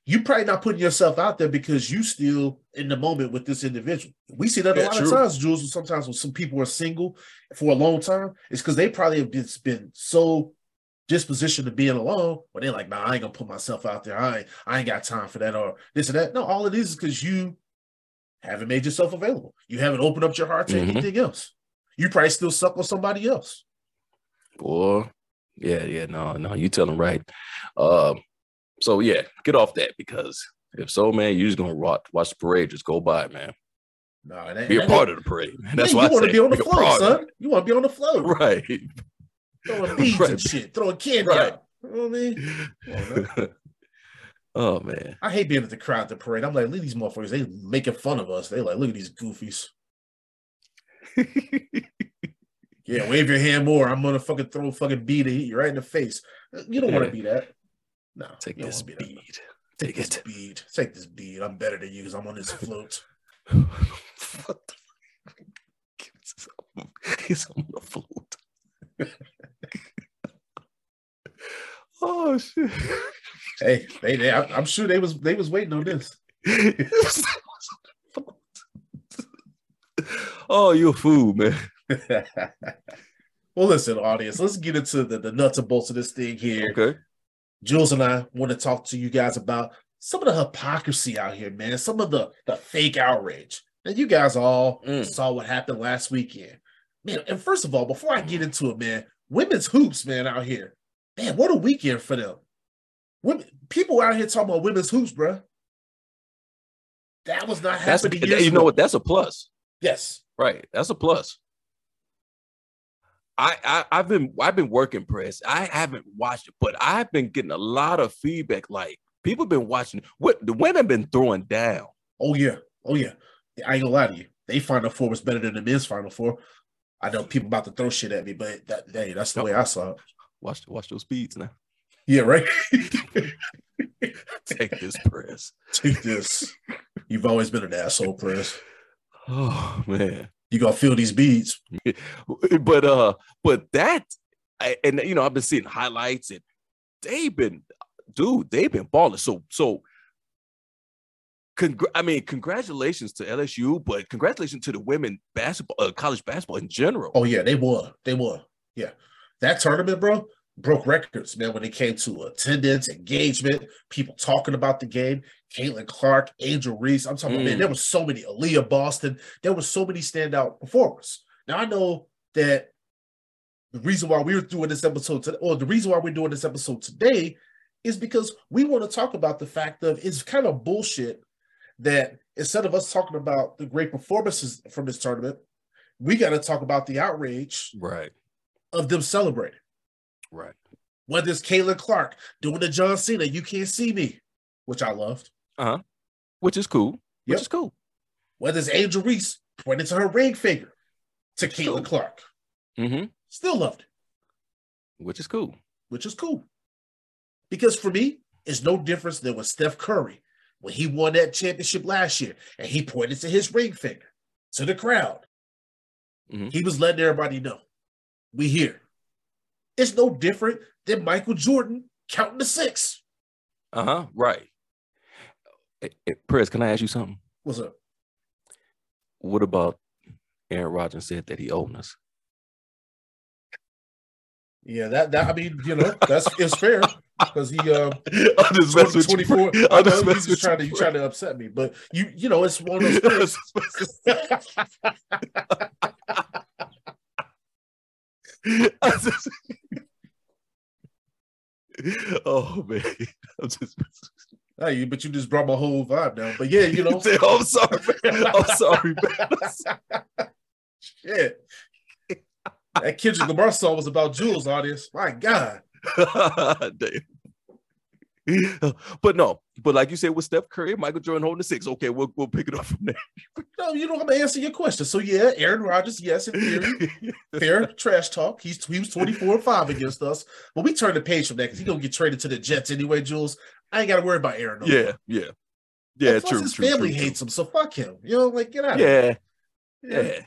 You probably not putting yourself out there because you still in the moment with this individual. We see that a lot true. of times, Jules. Sometimes when some people are single for a long time, it's because they probably have just been so disposition to being alone, but they're like, nah, I ain't gonna put myself out there. I ain't, I ain't got time for that or this and that. No, all it is is because you haven't made yourself available. You haven't opened up your heart to Mhm. anything else. You probably still suck on somebody else. Boy, yeah, yeah, no, no, you tell them right. Um, so yeah, get off that because if so, man, you're just gonna watch, watch the parade just go by, man. No, that, Be a part of the parade. Man. That's Yeah, why you want to be on the float, son. You want to be on the float, right? throwing beads Right. and shit, throwing candy Right. out. You know what I mean? On, man. oh man, I hate being at the crowd at the parade. I'm like, look at these motherfuckers. They making fun of us. They like, look at these goofies. Yeah, wave your hand more. I'm gonna fucking throw a fucking bead at you right in the face. You don't want to be that. No, take you this bead. Take Take this it. bead. Take this bead. I'm better than you because I'm on this float. what the fuck? He's on the float. oh shit. hey, they, they I, I'm sure they was they was waiting on this. oh, you're a fool, man. well, listen, audience, let's get into the, the nuts and bolts of this thing here. Okay. Jules and I want to talk to you guys about some of the hypocrisy out here, man. Some of the the fake outrage. And you guys all Mm. saw what happened last weekend, man. And first of all, before I get into it, man, women's hoops, man, out here, man, what a weekend for them. Women, people out here talking about women's hoops, bro. That was not That's happening. years you know what? That's a plus. Yes. Right. That's a plus. I, I I've been I've been working press. I haven't watched it, but I've been getting a lot of feedback. Like people have been watching what the women been throwing down. Oh yeah. Oh yeah. I ain't gonna lie to you. They final four was better than the men's final four. I know people about to throw shit at me, but that hey, that's the way I saw it. Watch watch those speeds now. Yeah, right. Take this press. Take this. You've always been an asshole, Press. Oh man. You gonna feel these beads. But uh, but that I, and you know I've been seeing highlights and they've been, dude, they've been balling. So so. Congr- I mean, congratulations to LSU, but congratulations to the women basketball, uh, college basketball in general. Oh yeah, they won. They won. Yeah. That tournament, bro, broke records, man, when it came to attendance, engagement, people talking about the game. Caitlin Clark, Angel Reese. I'm talking about, man, Mm. there was so many. Aliyah Boston. There was so many standout performers. Now I know that the reason why we were doing this episode today, or the reason why we're doing this episode today, is because we want to talk about the fact of it's kind of bullshit that instead of us talking about the great performances from this tournament, we got to talk about the outrage Right, of them celebrating. Right. Whether it's Caitlin Clark doing the John Cena, you can't see me, which I loved. Uh-huh. Which is cool. Which is cool. Whether it's Angel Reese pointing to her ring finger to Caitlin Cool. Clark, hmm still loved it, Which is cool. which is cool. Because for me, it's no difference than with Steph Curry when he won that championship last year and he pointed to his ring finger to the crowd. Mhm. He was letting everybody know we here. It's no different than Michael Jordan counting the six. Uh huh. Right. Hey, hey, can I ask you something? What's up? What about Aaron Rodgers said that he owned us? Yeah, that that I mean, you know, that's it's fair because he uh I'm just messing with you, 24. bro. I I'm know just he's just with trying to you, you trying to upset me, but you you know it's one of those things. I just- oh man, I'm just. Hey, but you just brought my whole vibe down. But yeah, you know. I'm sorry, man. I'm sorry, man. Shit. That Kendrick Lamar song was about Jules, audience. My God. Damn. But no, but like you said with Steph Curry, Michael Jordan holding the six. Okay, we'll we'll pick it up from there. No, you know I'm gonna answer your question. So yeah, Aaron Rodgers, yes, in theory, fair trash talk. He's he was 24 and 5 against us. But we turn the page from that because he's gonna get traded to the Jets anyway, Jules. I ain't gotta worry about Aaron. No yeah, more. yeah, yeah. And plus true. His true, family true, hates him, so fuck him. You know, like get out. Of here. Yeah, yeah.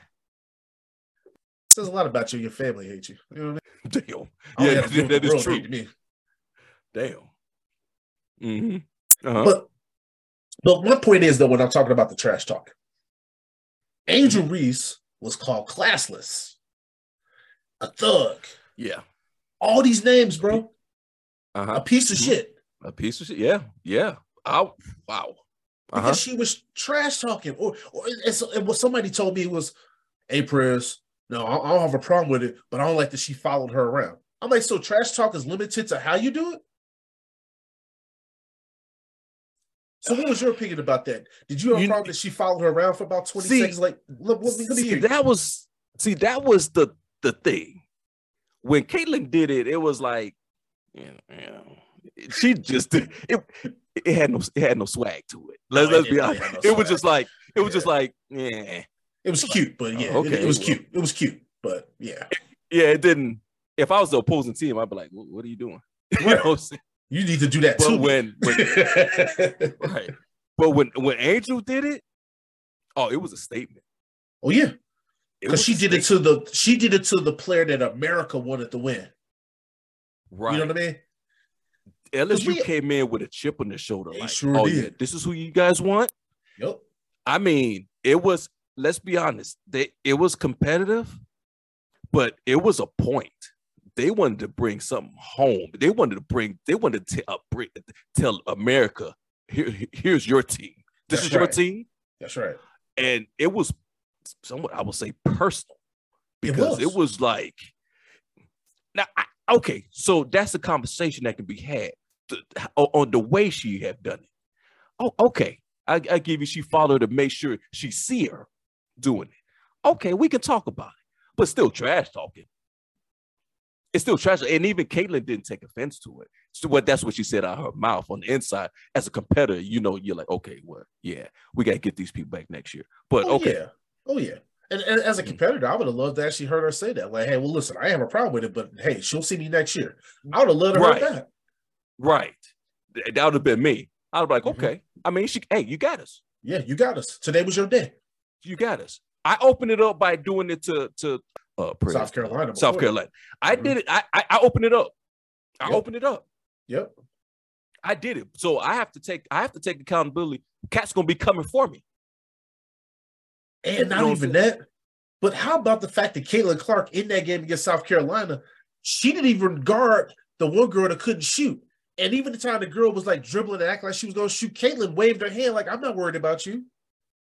says a lot about you. Your family hates you. You know what I mean? I don't oh, Yeah, have to that the is true. me. Damn. Hmm Uh-huh. But but one point is though, when I'm talking about the trash talk, Angel Reese was called classless, a thug, yeah. all these names, bro, Uh-huh. a piece of shit. A piece of shit. Yeah, yeah. Oh, wow. because Uh-huh. she was trash talking, or or and so, and what somebody told me was, "Hey, Press, no, I, I don't have a problem with it, but I don't like that she followed her around." I'm like, so trash talk is limited to how you do it. So, what was your opinion about that? Did you have a problem that she followed her around for about 20 See- seconds? Like, let, let me, let me See, hear that was see that was the the thing when Caitlin did it. It was like, you know, you know, she just did it. It had no it had no swag to it. Let's No, it let's be honest. no it was just like it was just like yeah It was cute, but yeah, Oh, it- okay, it, was well. cute. It was cute, but yeah, yeah. It didn't. If I was the opposing team, I'd be like, what, what are you doing? you know Right. what I'm saying? you need to do that But too. when, when right, but when when Angel did it, oh, it was a statement. oh yeah, because she did it to the she did it to the player that America wanted to win. right. You know what I mean? LSU we- came in with a chip on their shoulder. Like, sure oh did. yeah, this is who you guys want. Yep. I mean, it was. Let's be honest. They it was competitive, but it was a point. They wanted to bring something home. They wanted to bring. They wanted to uh, bring, tell America, here, here's your team. This That's is your team, That's right. and it was somewhat. I would say personal It because was. it was, like. Now, I, okay, so that's a conversation that can be had on the way she have done it. Oh, okay. I, I give you she followed to make sure she see her doing it. Okay, we can talk about it, but still trash talking. It's still trash, and even Caitlin didn't take offense to it. So what that's what she said out of her mouth on the inside. As a competitor, you know, you're like, okay, well, yeah, we gotta get these people back next year. But oh, okay, yeah. Oh yeah. And, and as a competitor, I would have loved to actually heard her say that. Like, hey, well, listen, I have a problem with it, but hey, she'll see me next year. I would have loved to Right. that. right, that would have been me. I'd be like, Mhm. okay. I mean, she, hey, you got us. Yeah, you got us. Today was your day. You got us. I opened it up by doing it to to uh, South Carolina. South. Carolina. I Mhm. did it. I, I I opened it up. I Yep. opened it up. Yep. I did it. So I have to take I have to take accountability. Cat's gonna be coming for me. And not You know even that. But how about the fact that Caitlin Clark in that game against South Carolina, she didn't even guard the one girl that couldn't shoot. And even the time the girl was like dribbling and acting like she was going to shoot, Caitlin waved her hand like, I'm not worried about you.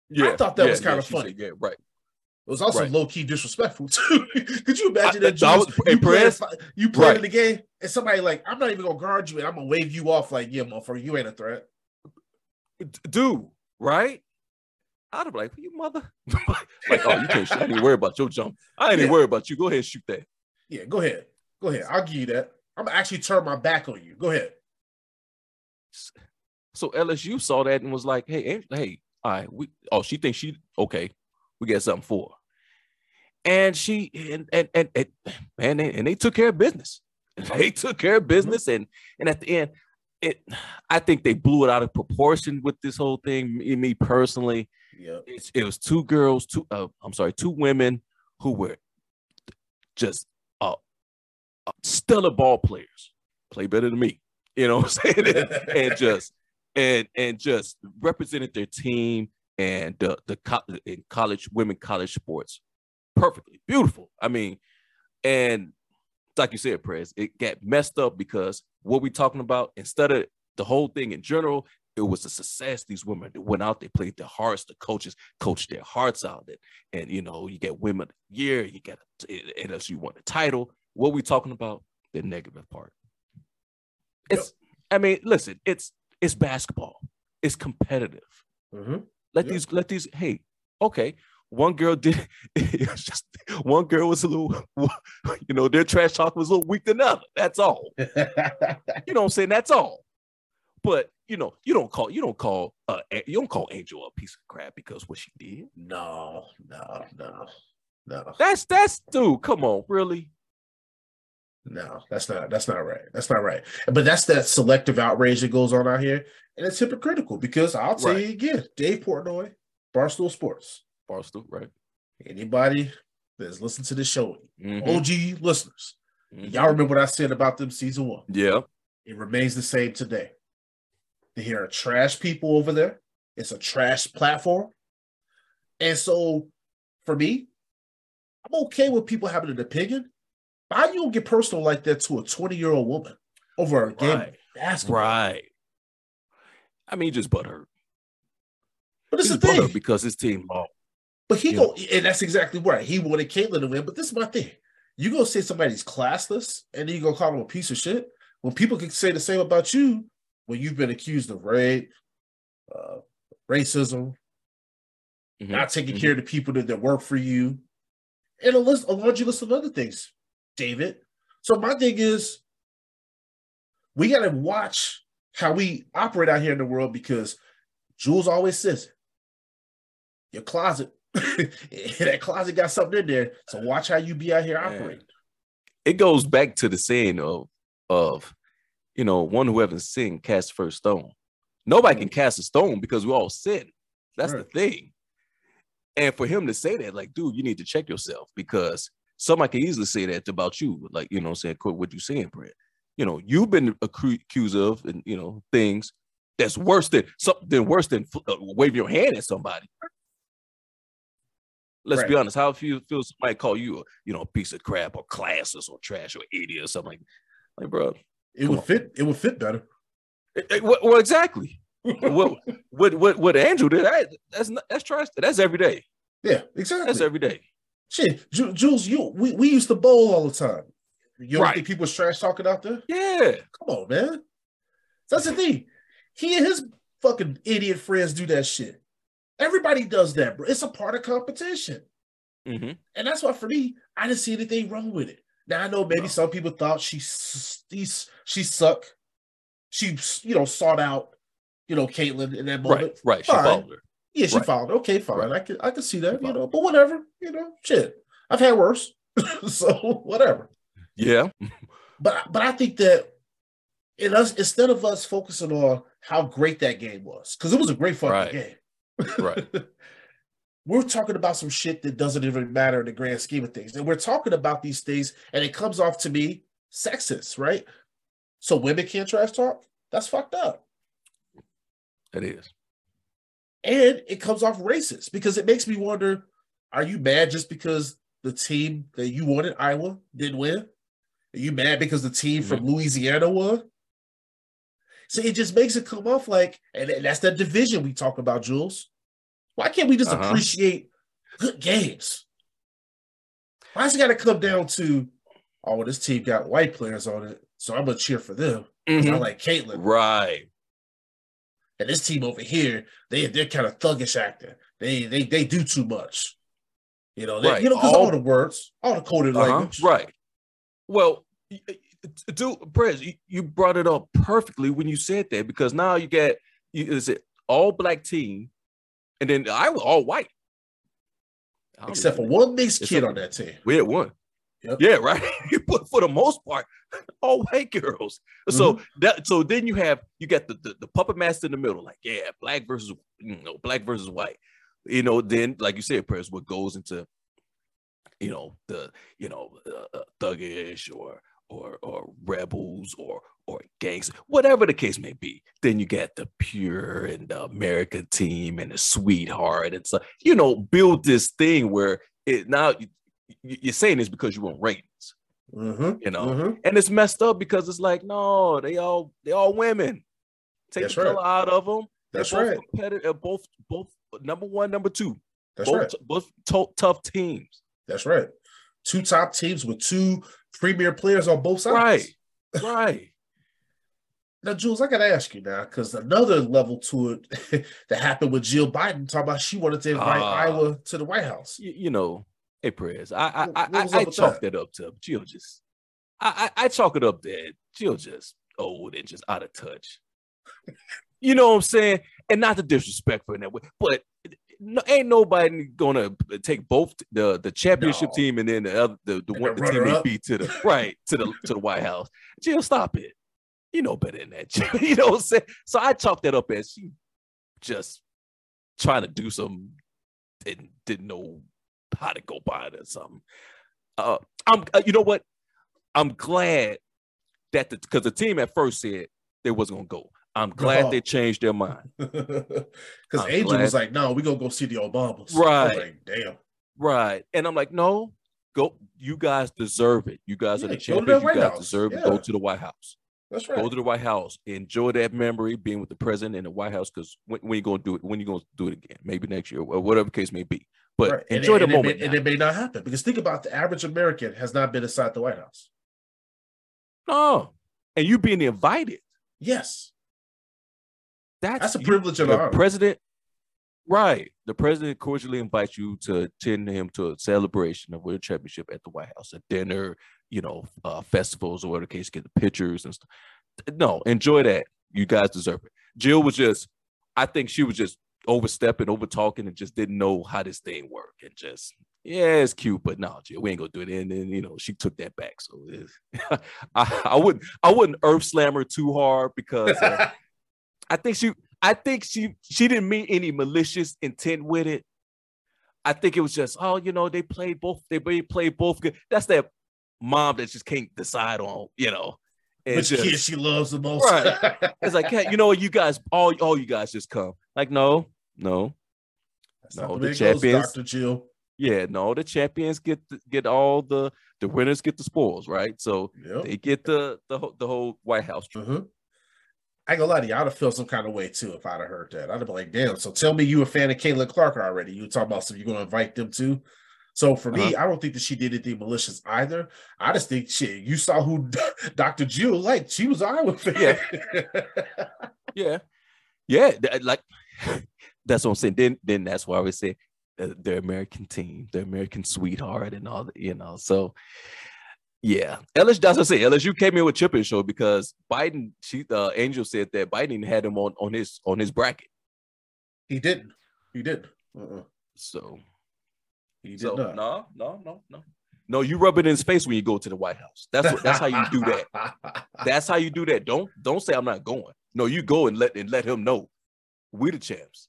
Yeah, thought that yeah, was yeah, she funny. said, yeah, right. It was also Right. low key disrespectful too. Could you imagine I- that? I was- you playing, Perez? you playing Right. in the game, and somebody like, I'm not even gonna guard you, and I'm gonna wave you off like, yeah, motherfucker, you ain't a threat. Dude, right? I'd be like, you mother. like, oh, you can't shoot. I ain't even worry about your jump. I ain't even Yeah. worry about you. Go ahead and shoot that. Yeah, go ahead, go ahead. I'll give you that. I'm gonna actually turn my back on you. Go ahead. So LSU saw that and was like, hey, hey, all right, we oh, she thinks she okay, we got something for her. And she and and and, and man, they, and they took care of business. They took care of business, and and at the end, it I think they blew it out of proportion with this whole thing. Me, me personally, Yeah, it's, it was two girls, two uh, I'm sorry, two women who were just uh, uh, stellar ball players, play better than me. You know what I'm saying? and just and and just represented their team and the the co- in college women college sports perfectly beautiful. I mean, and like you said, Press, it got messed up because what we talking about instead of the whole thing in general, it was a success these women that went out, they played their hearts, the coaches coached their hearts out, and and you know you get women of the year, you get and as you won the title. What we talking about? The negative part. It's I mean, listen, it's it's basketball. It's competitive. Mhm. Let Yeah. these let these hey, okay. One girl did it was just one girl was a little you know, their trash talk was a little weak than other. That's all. You know what I'm saying? That's all. But you know, you don't call you don't call uh A- you don't call Angel a piece of crap because what she did. no, no, no, no, That's that's dude, come on, really? No. That's not that's not right. That's not right. But that's that selective outrage that goes on out here, and it's hypocritical because I'll tell Right. you again, Dave Portnoy, Barstool Sports. Barstool, right? Anybody that's listened to this show, Mhm, OG listeners, mhm. y'all remember what I said about them season one? Yeah, It remains the same today. There are trash people over there. It's a trash platform. And so for me, I'm okay with people having an opinion. How you gonna get personal like that to a 20-year-old woman over a game Right. basketball? right. I mean, just butthurt. But is the thing. because his team lost. But he go, and that's exactly right. He wanted Caitlin to win. But this is my thing. You gonna say somebody's classless and then you gonna call them a piece of shit when people can say the same about you when you've been accused of rape, uh, racism, Mhm, not taking mhm. care of the people that, that work for you, and a list, a laundry list of other things, David. So my thing is, we got to watch how we operate out here in the world because Jules always says, "Your closet, that closet got something in there." So watch how you be out here operating. It goes back to the saying of of you know one who haven't sinned cast first stone. Nobody can cast a stone because we all sin. That's the thing. And for him to say that, like, dude, you need to check yourself because somebody can easily say that about you. Like, you know, what I'm saying, quit what you saying, Brett. You know, you've been accused of, and you know, things that's worse than something worse than uh, waving your hand at somebody. Let's be honest. How if you feel somebody call you, a, you know, a piece of crap or classless or trash or idiot or something like, like, bro. It would on. fit. It would fit better. eh, eh, Well, well, exactly. what, what, what, what Andrew did, that, that's not, that's trash. That's every day. Yeah, exactly. That's every day. Shit, Ju- Jules, you we, we used to bowl all the time. You don't Right. think people was trash talking out there? Yeah. Come on, man. That's the thing. He and his fucking idiot friends do that shit. Everybody does that, bro. It's a part of competition. hmm And that's why for me, I didn't see anything wrong with it. Now I know maybe No. some people thought she s- she's she suck. She you know sought out, you know, Caitlin in that moment. Right. Right. She followed her. Yeah, she Right. followed. Okay, fine. Right. I can I can see that, She you know, but whatever, you know, shit. I've had worse. so whatever. Yeah. But but I think that in us instead of us focusing on how great that game was, because it was a great fucking Right. game. Right. we're talking about some shit that doesn't even matter in the grand scheme of things. And we're talking about these things, and it comes off to me sexist, right? So women can't trash talk? That's fucked up. It is. And it comes off racist because it makes me wonder are you mad just because the team that you wanted, Iowa, didn't win? Are you mad because the team from Louisiana won? So it just makes it come off like, and that's that division we talk about, Jules. Why can't we just Uh-huh. appreciate good games? Why does it got to come down to, oh, this team got white players on it, so I'm gonna cheer for them. I Mhm. like Caitlin, Right. This team over here, they they're kind of thuggish acting. They they they do too much. You know, they, Right. you know, because all, All- the words, all the coded Uh-huh. language. Right. Well, dude, Press, you, brought it up perfectly when you said that because now you get is it all black team, and then I was all white. Except for one mixed kid on that team. We had one. Yep. Yeah, right. but for the most part, all white girls. So Mm-hmm. that so then you have you got the, the the puppet master in the middle, like yeah, black versus you know black versus white. You know, then like you said, press what goes into you know the you know uh, uh, thuggish or or or rebels or or gangs, whatever the case may be. Then you got the pure and the American team and the sweetheart and so you know build this thing where it now you're saying this because you want ratings, Mhm, you know, mhm. and it's messed up because it's like no, they all they all women. Take That's the color out of them. That's both right. competitive. Both both number one, number two. That's both right. both to- tough teams. That's right. Two top teams with two premier players on both sides. Right. Right. Now, Jules, I gotta ask you now, because another level to it that happened with Jill Biden, talking about she wanted to invite Ah. Iowa to the White House. you know, hey Perez, I I What- I, I, up I with chalk that? up to Jill just I, I I chalk it up that Jill just old and just out of touch. you know what I'm saying? And not to disrespect her in that way, but no, ain't nobody gonna take both the the championship No. team and then the other the, the one the team runner-up. beat to the right to the to the White House. Jill, stop it. You know better than that. Jill. you know what I'm saying? So I chalk that up as she just trying to do some didn't didn't know how to go by it or something. Uh, I'm uh, you know what? I'm glad that the because the team at first said they wasn't gonna go. I'm glad No. they changed their mind. Because I'm Angel was like, "No, we gonna go see the Obamas." Right. like, damn. Right. And I'm like, no, go. You guys deserve it. You guys are Yeah, the the champions. You guys House. deserve it. Yeah. Go to the White House. That's right. Go to the White House. Enjoy that memory being with the president in the White House. Because when, when you gonna do it? When you gonna do it again? Maybe next year or whatever the case may be. But Right. Enjoy it- the and it moment. may- and it may not happen because think about the average American has not been inside the White House. no. And you being invited. Yes, That's, that's a you- privilege and the president right the president cordially invites you to attend him to a celebration of world championship at the white house a dinner you know uh festivals or whatever the case get the pictures and stuff no enjoy that you guys deserve it jill was just i think she was just overstepping over talking and just didn't know how this thing worked and just yeah it's cute but no jill we ain't gonna do it and then you know she took that back so I, I wouldn't i wouldn't earth slam her too hard because uh, I think she I think she she didn't mean any malicious intent with it. I think it was just, oh, you know, they played both, they played both good. That's that mom that just can't decide on, you know. And Which just- kid she loves the most? Right. it's like, hey, you know what, you guys, all all you guys just come. Like, no, no, That's No, way the it goes, champions- Dr. Jill. yeah, no, the champions get the, get all the the winners get the spoils, right? So Yep. they get the the whole the whole White House. Mhm. I ain't gonna lie to you, I'd have felt some kind of way too if I'd have heard that. I'd have been like, damn. So tell me you a fan of Caitlin Clark already. You talking about some you're gonna invite them too. So for me, Uh-huh. I don't think that she did anything malicious either. I just think shit, you saw who Dr. Jill like. She was Iowa fan. Yeah, yeah, th- like that's what I'm saying. Then, then that's why we say uh, the American team, the American sweetheart, and all that, you know. So, yeah, LSU. That's what I say. LSU came in with chip and show because Biden. She, uh, Angel said that Biden had him on on his on his bracket. he didn't. He didn't. Uh-uh. So, He did so not. no, no, no, no, no. You rub it in his face when you go to the White House. That's what. That's how you do that. That's how you do that. Don't don't say I'm not going. No, you go and let and let him know we're the champs.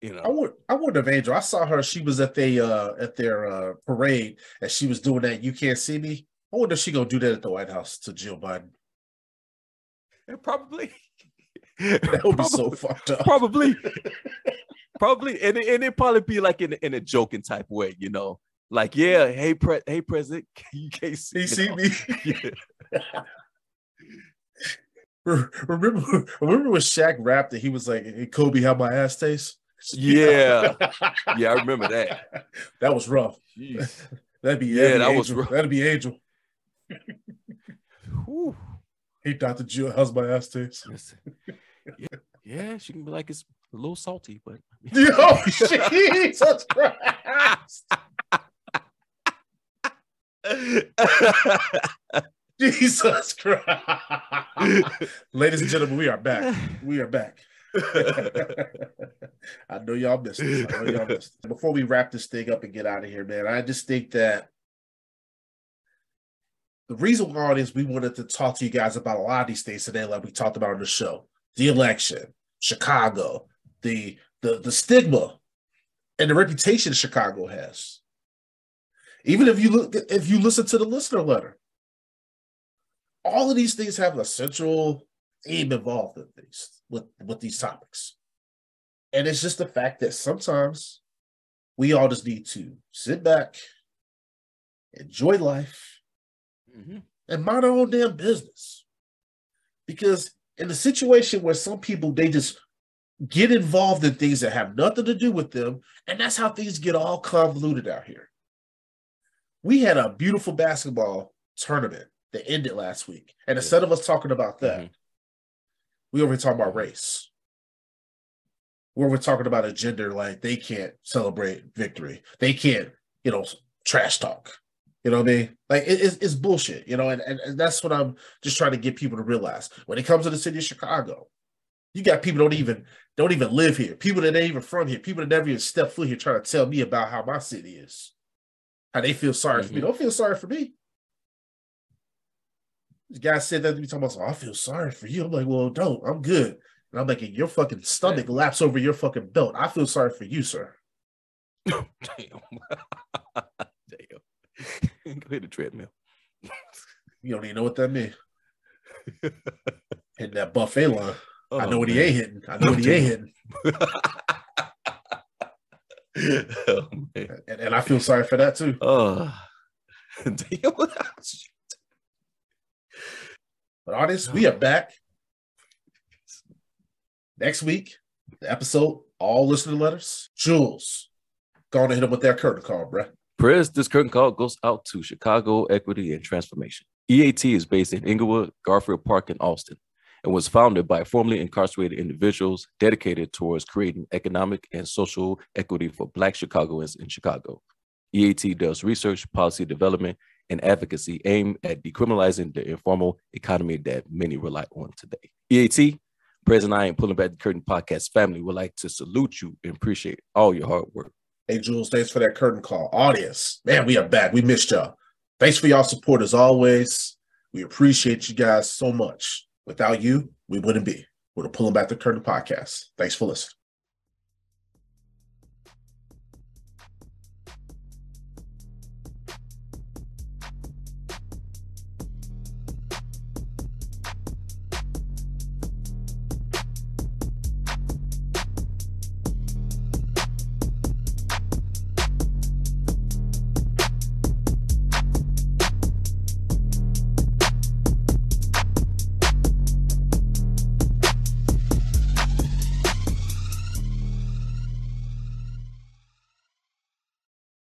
You know, I know. would I would have Angel. I saw her. She was at the uh at their uh parade and she was doing that. You can't see me. I wonder if she gonna do that at the White House to Jill Biden. Probably. That would be so fucked up. Probably. Probably. And it, and it probably be like in, in a joking type way, you know. Like, yeah, hey, pre- hey, president, you can't see, you see me. Yeah. Remember, remember when Shaq rapped that he was like, hey, "Kobe, how my ass tastes." Yeah. Yeah, I remember that. That was rough. Jeez. That'd be Yeah, that'd be that was Angel. rough. That'd be Angel. Whew. Hey, Doctor Jill, how's my ass taste? Yeah, yeah, she can be like it's a little salty, but Yo, Jesus Christ! Jesus Christ! Ladies and gentlemen, we are back. We are back. I know y'all missed this. I know y'all missed this. Before we wrap this thing up and get out of here, man, I just think that the reason why it is we wanted to talk to you guys about a lot of these things today, like we talked about on the show, the election, Chicago, the the the stigma and the reputation Chicago has. Even if you look if you listen to the listener letter, all of these things have a central theme involved in these with, with these topics. And it's just the fact that sometimes we all just need to sit back, enjoy life, Mhm. and mind our own damn business. Because in a situation where some people they just get involved in things that have nothing to do with them, and that's how things get all convoluted out here. We had a beautiful basketball tournament that ended last week, and instead of us talking about that, Mhm. We over here talking about race. We're talking about a gender like they can't celebrate victory. They can't, you know, trash talk. You know what I mean? Like it, it's, it's bullshit, you know, and, and, and that's what I'm just trying to get people to realize. When it comes to the city of Chicago, you got people don't even don't even live here, people that ain't even from here, people that never even step foot here trying to tell me about how my city is. How they feel sorry mm-hmm. for me. Mm-hmm. Don't feel sorry for me. This guy said that to me talking about, oh, I feel sorry for you. I'm like, well, don't. I'm good. And I'm like, your fucking stomach laps over your fucking belt. I feel sorry for you, sir. Damn. Damn. Go hit the treadmill. you don't even know what that means. Hitting that buffet line. Oh, I know oh, what man. he ain't hitting. I know what he ain't hitting. oh, and, and, I feel sorry for that too. Oh, damn. But artists, we are back next week. The episode, all listener letters. Jules, going to hit him with that curtain call, bruh. Press, this curtain call goes out to Chicago Equity and Transformation. EAT is based in Englewood, Garfield Park, and Austin, and was founded by formerly incarcerated individuals dedicated towards creating economic and social equity for Black Chicagoans in Chicago. EAT does research, policy development, and advocacy aimed at decriminalizing the informal economy that many rely on today. EAT, President I and Pulling Back the Curtain podcast family would like to salute you and appreciate all your hard work. Hey, Jules, thanks for that curtain call. Audience, man, we are back. We missed y'all. Thanks for y'all support as always. We appreciate you guys so much. Without you, we wouldn't be. We're the Pulling Back the Curtain podcast. Thanks for listening.